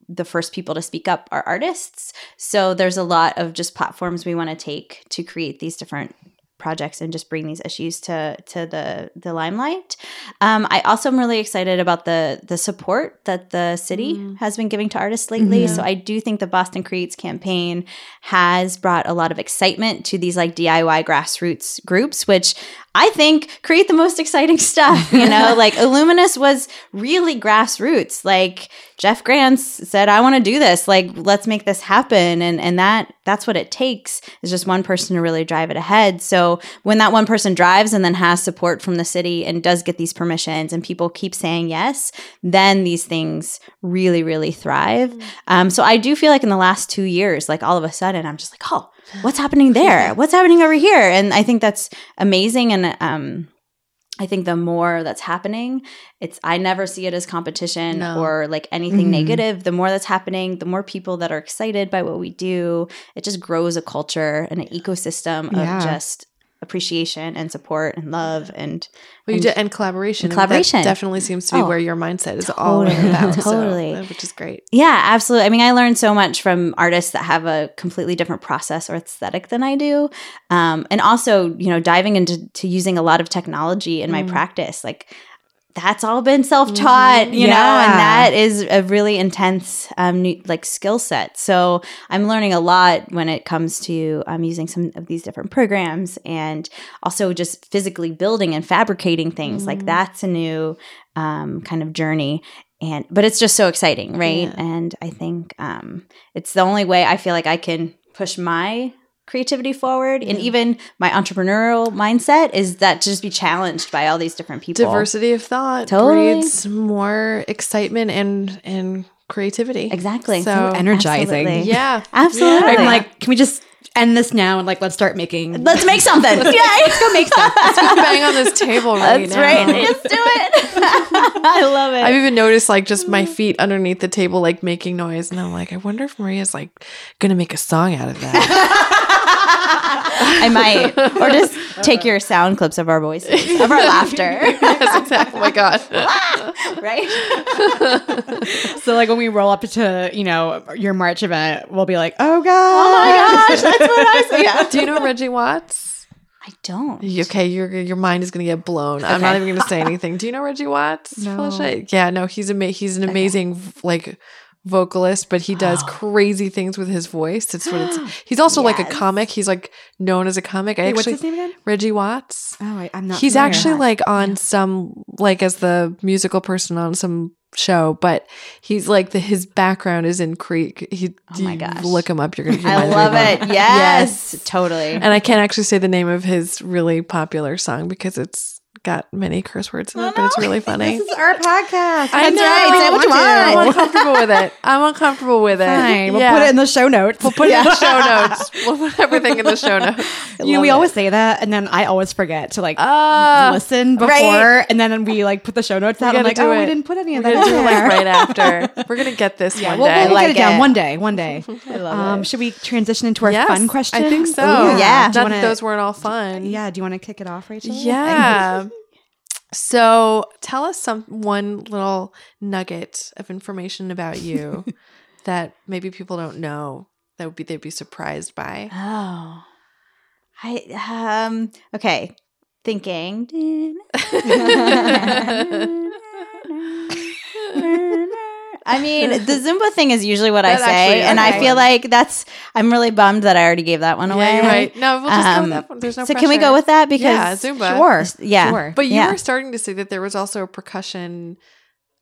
the first people to speak up are artists. So there's a lot of just platforms we want to take to create these different projects and just bring these issues to to the the limelight. Um, I also am really excited about the the support that the city has been giving to artists lately. So I do think the Boston Creates campaign has brought a lot of excitement to these like DIY grassroots groups, which I think create the most exciting stuff. You know, like Illuminus was really grassroots. Like Jeff Grantz said, I want to do this. Like, let's make this happen. And and that that's what it takes is just one person to really drive it ahead. So when that one person drives and then has support from the city and does get these permissions and people keep saying yes, then these things really, really thrive. Um, so I do feel like in the last two years, like all of a sudden, I'm just like, oh, what's happening there? What's happening over here? And I think that's amazing. And um, I think the more that's happening, it's I never see it as competition No. or like anything Mhm. negative. The more that's happening, the more people that are excited by what we do, it just grows a culture and an ecosystem Yeah. of just appreciation and support and love and Well, and- and collaboration. and collaboration. Definitely seems to be Oh, where your mindset is all totally, about. so- totally. which is great. Yeah, absolutely. I mean, I learned so much from artists that have a completely different process or aesthetic than I do. Um, and also, you know, diving into to using a lot of technology in my Mm. practice. Like that's all been self-taught, you know, and that is a really intense um new, like skill set. So I'm learning a lot when it comes to um using some of these different programs and also just physically building and fabricating things. Like Mhm. that's a new um kind of journey and but it's just so exciting right Yeah. and i think um it's the only way i feel like i can push my creativity forward and even my entrepreneurial mindset is that to just be challenged by all these different people Diversity of thought Totally. breeds more excitement and and creativity. exactly So energizing. Absolutely. Yeah, Absolutely. I'm like, can we just end this now and like let's start making let's make something yeah let's go make stuff. bang on this table right that's now. right let's do it i love it I've even noticed like just my feet underneath the table like making noise, and I'm like, I wonder if Maria's like gonna make a song out of that. I might, or just take your sound clips of our voices, of our laughter, yes, exactly. Oh my god. right? so like when we roll up to you know your March event, we'll be like, oh god, Oh my gosh, that's what I said. Yeah. Do you know Reggie Watts? I don't. Okay, your your mind is gonna get blown. I'm not even gonna say anything. Do you know Reggie Watts? No. Yeah, no, he's ama- he's an amazing like vocalist, but he does crazy things with his voice. It's what it's. He's also like a Yes. comic. He's like known as a comic. I Wait, what's actually his name again? Reggie Watts. Oh, I, I'm not. He's familiar. actually like on some like as the musical person on some show, but he's like the his background is in Creek. He Oh my you gosh. look him up. You're gonna. I love it. Yes. totally. And I can't actually say the name of his really popular song because it's got many curse words in it, but it's really funny. This is our podcast. I That's know. right. Say what you I'm uncomfortable with it. I'm uncomfortable with it. Fine. We'll put it in the show notes. We'll put it in the show notes. We'll put everything in the show notes. you know, we always say that, and then I always forget to like Ah, listen before, right. and then we like put the show notes out. I'm gotta like, do oh, it. we didn't put any of we're that gonna in do it like there. right after. We're gonna get this one we'll, day. we'll like get it down it. one day. One day. I love Um, should we transition into our Yes, fun question? I think so. Ooh, yeah. Do you Not that wanna- those weren't all fun. Yeah. Do you want to kick it off, Rachel? Yeah. So tell us some one little nugget of information about you that maybe people don't know that would be they'd be surprised by. Oh, I um. Okay, thinking. I mean, the Zumba thing is usually what I say, actually- and I feel like that's. I'm really bummed that I already gave that one away. Yeah, you're right. No, we'll just go Um, with that one. There's no so can we go with that? Because yeah, Zumba. Sure. Yeah. Sure. But you Yeah. were starting to say that there was also a percussion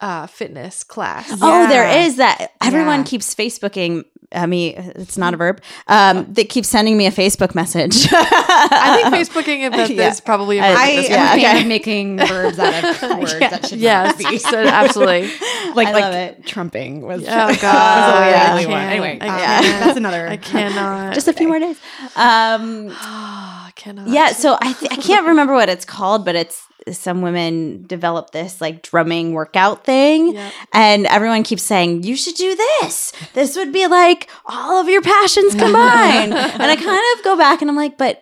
uh, fitness class. Oh, there Yeah. is that. Everyone Yeah. keeps Facebooking. I mean, it's not a verb. Um, that keeps sending me a Facebook message. I think Facebooking about Yeah. this probably. a I- verb I at this am Yeah, a fan okay. of making verbs out of words Yeah. that should Yes, not be. so absolutely. like I like love it. trumping was. Oh God, was a yeah. really I one. can't. Anyway, I um, can't. that's another. I cannot. Just a few more days. Um, I cannot. yeah. So I th- I can't remember what it's called, but it's some women developed this like drumming workout thing. Yep. And everyone keeps saying, you should do this. This would be like all of your passions combined. and I kind of go back and I'm like, but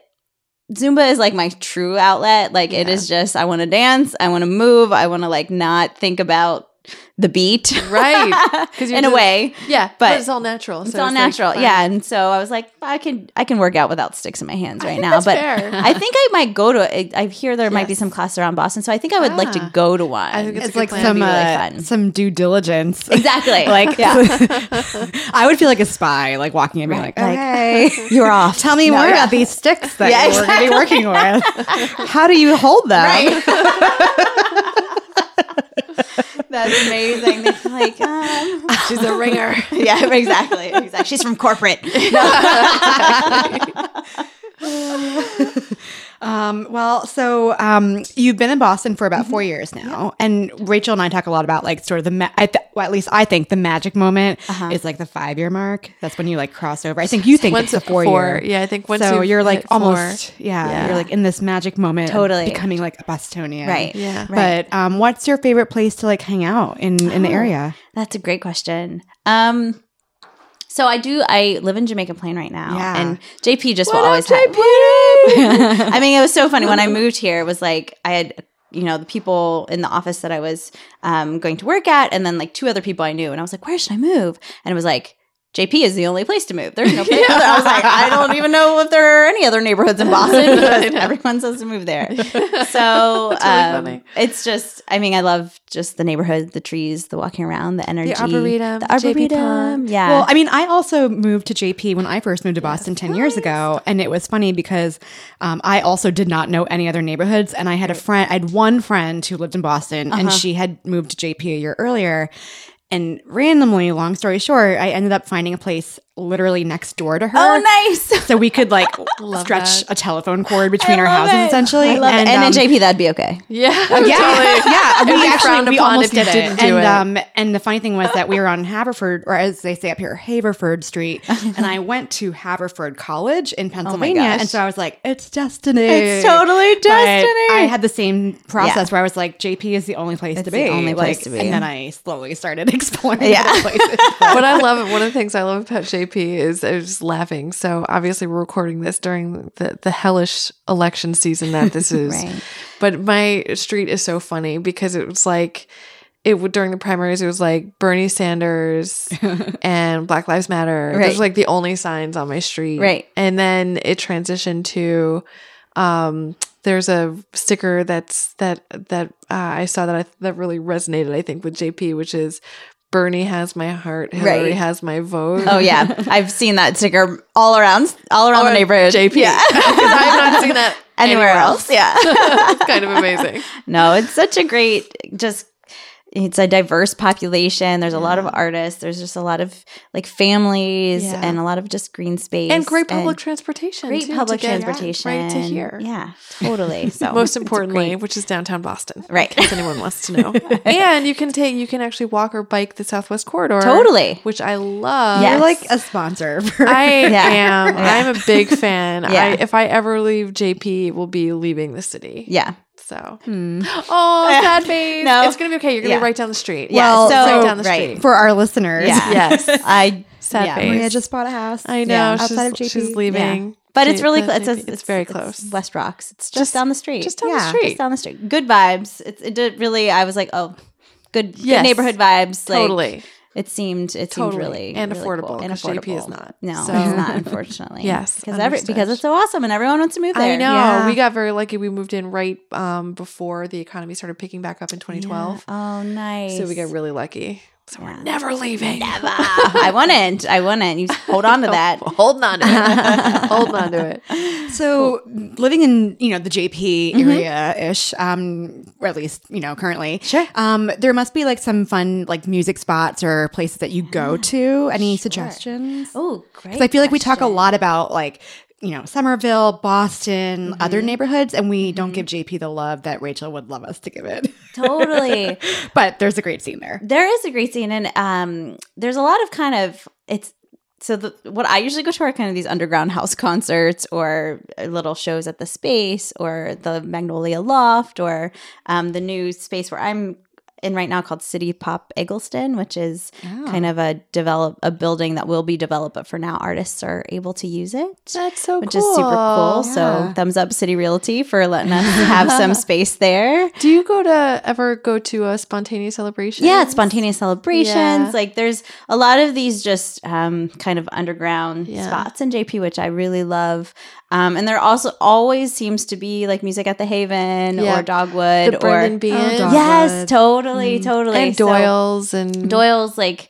Zumba is like my true outlet. Like it Yeah. is just, I want to dance. I want to move. I want to like not think about the beat, Right. 'Cause you're in a way. Yeah, but, But it's all natural. It's all like, natural, fine. yeah. And so I was like, I can I can work out without sticks in my hands right now. But fair. I think I might go to. I I hear there might be some classes around Boston, so I think I would like to Ah. go to one. I think it's It's good like plan. some be really uh, fun. some due diligence. exactly. like yeah. I would feel like a spy, like walking in, being Right, like, like, "Okay, You're off. tell me No, more yeah. about these sticks that Yeah, we're going to be working with. How do you hold them?" Right. That's amazing. They're like, um, She's a ringer. yeah, exactly. Exactly. She's from corporate. Um, well, so um, you've been in Boston for about four years now, and Rachel and I talk a lot about like sort of the, ma- I th- well, at least I think the magic moment is like the five year mark. That's when you like cross over. I think you think Once it's the four year. Yeah, I think once so you're like hit four- almost, yeah, Yeah. you're like in this magic moment, Totally. becoming like a Bostonian, Right. Yeah. Right. But um, what's your favorite place to like hang out in in the area? That's a great question. Um, so I do. I live in Jamaica Plain right now, Yeah. and JP just will What always up, have. JP? I mean, it was so funny when I moved here. It was like I had, you know, the people in the office that I was um, going to work at, and then like two other people I knew, and I was like, "Where should I move?" And it was like. JP is the only place to move. There's no place. other. I was like, I don't even know if there are any other neighborhoods in Boston because everyone says to move there. So That's really um, funny. it's just, I mean, I love just the neighborhood, the trees, the walking around, the energy, the arboretum, the arboretum. pond. Yeah. Well, I mean, I also moved to JP when I first moved to Boston 10 years ago. And it was funny because um, I also did not know any other neighborhoods. And I had a friend, I had one friend who lived in Boston and she had moved to JP a year earlier. And randomly, long story short, I ended up finding a place literally next door to her. oh, nice. So we could like stretch that. a telephone cord between I our houses it. essentially. I love and, it. And um, in JP, that'd be okay. Yeah. yeah, totally. yeah. We be actually frowned we upon almost if you did it, do and it. um, and the funny thing was that we were on Haverford, or as they say up here, Haverford Street, and I went to Haverford College in Pennsylvania, gosh. and so I was like, it's destiny. It's totally But destiny. I had the same process Yeah. where I was like, JP is the only place to be. It's to the be, only place Like, to be. and then I slowly started exploring Yeah. other places. what I love, one of the things I love about JP is I was just laughing. So obviously we're recording this during the, the hellish election season that this is. Right. But my street is so funny because it was like it would during the primaries it was like Bernie Sanders and Black Lives Matter. Those Right. were like the only signs on my street. Right. And then it transitioned to um there's a sticker that's that that uh, I saw that I, that really resonated I think with JP which is Bernie has my heart, Hillary Right. has my vote. Oh yeah, I've seen that sticker all around, all around the neighborhood. JP. Yeah. I have not seen that anywhere else. Yeah. it's kind of amazing. no, it's such a great just it's a diverse population. There's a lot of artists. There's just a lot of like families Yeah. and a lot of just green space And great public transportation. great too, public get transportation Right to here. Yeah, totally. So Most importantly, which is downtown Boston. Right. If anyone wants to know. and you can take you can actually walk or bike the Southwest Corridor. Totally. Which I love. Yes. You're like a sponsor. For, I Yeah. am. Yeah. I'm a big fan. Yeah. I, if I ever leave JP, will be leaving the city. yeah. So, Hmm. oh, sad face. No. It's gonna be okay. You're gonna Yeah. be right down the street. Yeah, Well, so right down the right. for our listeners. Yeah. Yes. I Sad yeah, face. Maria just bought a house. I know. Yeah. She's, Outside of JP. she's leaving. but it's really the close. It's, JP. a- it's very close. West Rocks. It's just, Just- down the street. Just down Yeah. the street. Just down the street. Good vibes. It's, it did really. I was like, oh, good, Yes. good neighborhood vibes. Like, totally. It seemed. It Totally. seemed really And really affordable, cool. and affordable. JP is not. No, So- it's not. Unfortunately. Yes, because every because it's so awesome and everyone wants to move there. I know. Yeah. We got very lucky. We moved in right um, before the economy started picking back up in 2012. Oh, nice. So we got really lucky. So we're never leaving. Never. I wouldn't. I wouldn't. You hold on to that. Holding on to it. Holding on to it. So living in you know the JP area ish, um, or at least you know currently, Sure. Um, there must be like some fun like music spots or places that you go to. Any suggestions? Oh, great. 'Cause I feel like we talk a lot about like you know Somerville, Boston, other neighborhoods, and we don't give JP the love that Rachel would love us to give it. Totally. but there's a great scene there. There is a great scene, and um, there's a lot of kind of it's. So the what I usually go to are kind of these underground house concerts or little shows at the Space or the Magnolia Loft or um, the new space where I'm in right now called City Pop Egleston, which is Oh. kind of a develop a building that will be developed, but for now artists are able to use it. That's so which cool. is super cool. So thumbs up City Realty for letting us have some space there. Do you go to ever go to a spontaneous celebration? Yeah, spontaneous celebrations. Yeah. Like there's a lot of these just um, kind of underground Yeah. spots in JP, which I really love. Um, and there also always seems to be like music at the Haven Yeah. or Dogwood The Brendan Behan. Dogwood. yes, totally, totally. And So- Doyle's and Doyle's like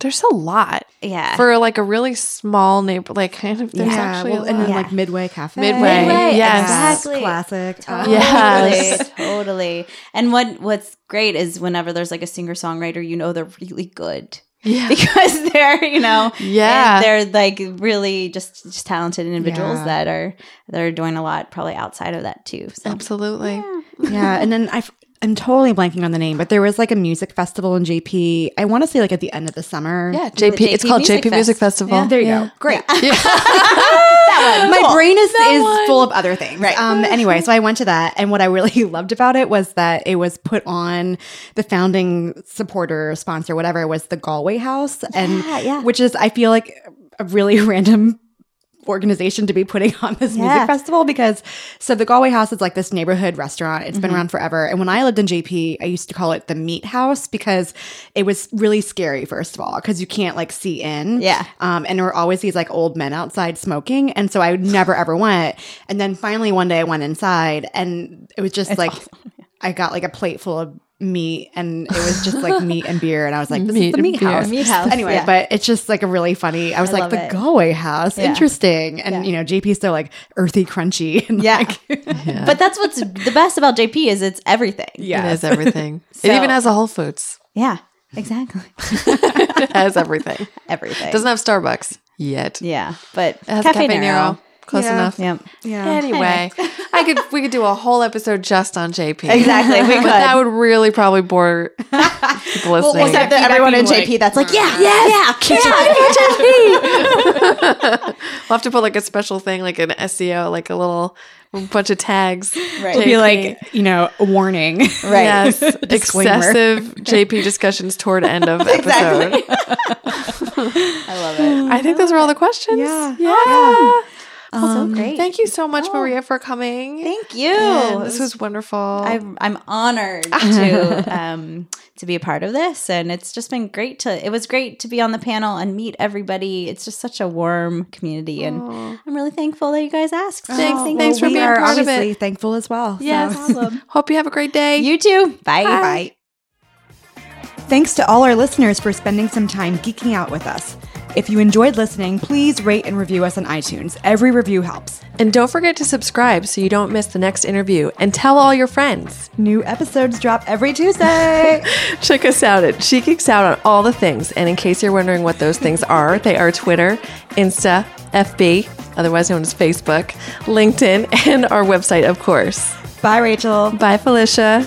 There's a lot yeah. for like a really small neighbor. Like kind of there's yeah, actually well, a and then Yeah. like Midway Cafe. Midway, Midway, yes. exactly. Classic. Totally, Yes. totally. And what what's great is whenever there's like a singer songwriter, you know they're really good yeah. because they're you know Yeah. and they're like really just just talented individuals Yeah. that are that are doing a lot probably outside of that too. So Absolutely. yeah, and then I. I'm totally blanking on the name, but there was like a music festival in JP. I want to say like at the end of the summer. Yeah, The JP. It's called Music JP Music Festival. Yeah. There you Yeah. go. Great. that My brain is, is one. full of other things. Right. Um, anyway, so I went to that, and what I really loved about it was that it was put on the founding supporter, sponsor, whatever, it was the Galway House, and yeah. which is I feel like a really random organization to be putting on this Yeah. music festival because so the Galway House is like this neighborhood restaurant. It's Mm-hmm. been around forever. And when I lived in JP, I used to call it the meat house because it was really scary, first of all, because you can't like see in. Yeah. Um, and there were always these like old men outside smoking. And so I would never ever went. And then finally one day I went inside and it was just like I got like a plate full of meat and it was just like meat and beer. And I was like, this Meat is the meat house. Meat house, Anyway, yeah. but it's just like a really funny. I was I like, the it. Galway house. Yeah. Interesting. And Yeah. you know, JP's so like earthy, crunchy. And Yeah. like, Yeah. But that's what's the best about JP is it's everything. yeah. It is everything. So- it even has a Whole Foods. Yeah. Exactly. it has everything. Everything. Doesn't have Starbucks yet. yeah. But It has Cafe, Cafe, Nero. Nero. Close Yeah. enough. Yep. Yeah. Anyway, I could we could do a whole episode just on JP. Exactly. We But could. that would really probably bore people listening. Except that everyone in JP that's like, yeah, yeah, yeah, yeah, JP. we'll have to put like a special thing, like an SEO, like a little bunch of tags. Right. It'd be like, you know, a warning. Right. Yes, excessive JP discussions toward end of episode. I love it. I think those are all the questions. Yeah. yeah. That's so great. Um, Thank you so much, Oh. Maria, for coming. Thank you. And this was wonderful. I'm I'm honored to um to be a part of this, and it's just been great to. It was great to be on the panel and meet everybody. It's just such a warm community, and Aw. I'm really thankful that you guys asked. Thanks- Thank thanks you. for we being are part of it. obviously thankful as well. so- Yes. Hope you have a great day. You too. Bye. Bye. Thanks to all our listeners for spending some time geeking out with us. If you enjoyed listening, please rate and review us on iTunes. Every review helps. and don't forget to subscribe so you don't miss the next interview. And tell all your friends. New episodes drop every Tuesday. Check us out at She Geeks Out on all the things. And in case you're wondering what those things are, they are Twitter, Insta, FB, otherwise known as Facebook, LinkedIn, and our website, of course. Bye, Rachel. Bye, Felicia.